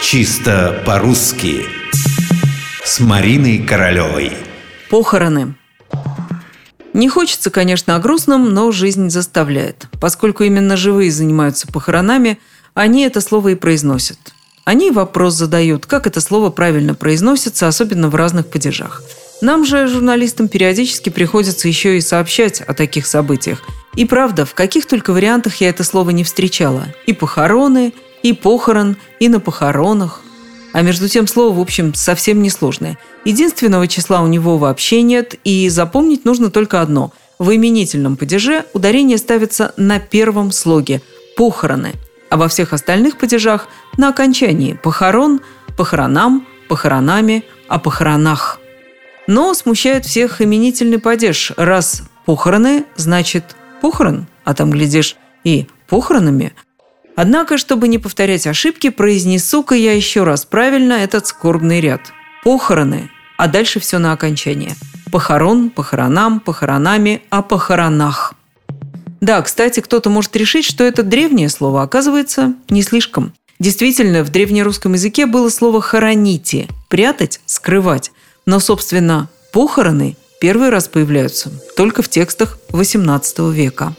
Чисто по-русски С Мариной Королевой Похороны. Не хочется, конечно, о грустном, но жизнь заставляет. Поскольку именно живые занимаются похоронами, они это слово и произносят. Они вопрос задают, как это слово правильно произносится, особенно в разных падежах. Нам же, журналистам, периодически приходится еще и сообщать о таких событиях. И правда, в каких только вариантах я это слово не встречала. И похороны, и похорон, и на похоронах. А между тем слово, в общем, совсем несложное. Единственного числа у него вообще нет, и запомнить нужно только одно. В именительном падеже ударение ставится на первом слоге – похороны, а во всех остальных падежах – на окончании – похорон, похоронам, похоронами, о похоронах. Но смущает всех именительный падеж. Раз похороны, значит похорон, а там, глядишь, и похоронами – Однако, чтобы не повторять ошибки, произнесу-ка я еще раз правильно этот скорбный ряд. Похороны, а дальше все на окончание. Похорон, похоронам, похоронами, о похоронах. Да, кстати, кто-то может решить, что это древнее слово, оказывается, не слишком. Действительно, в древнерусском языке было слово «хороните» – прятать, скрывать. Но, собственно, похороны первый раз появляются только в текстах XVIII века.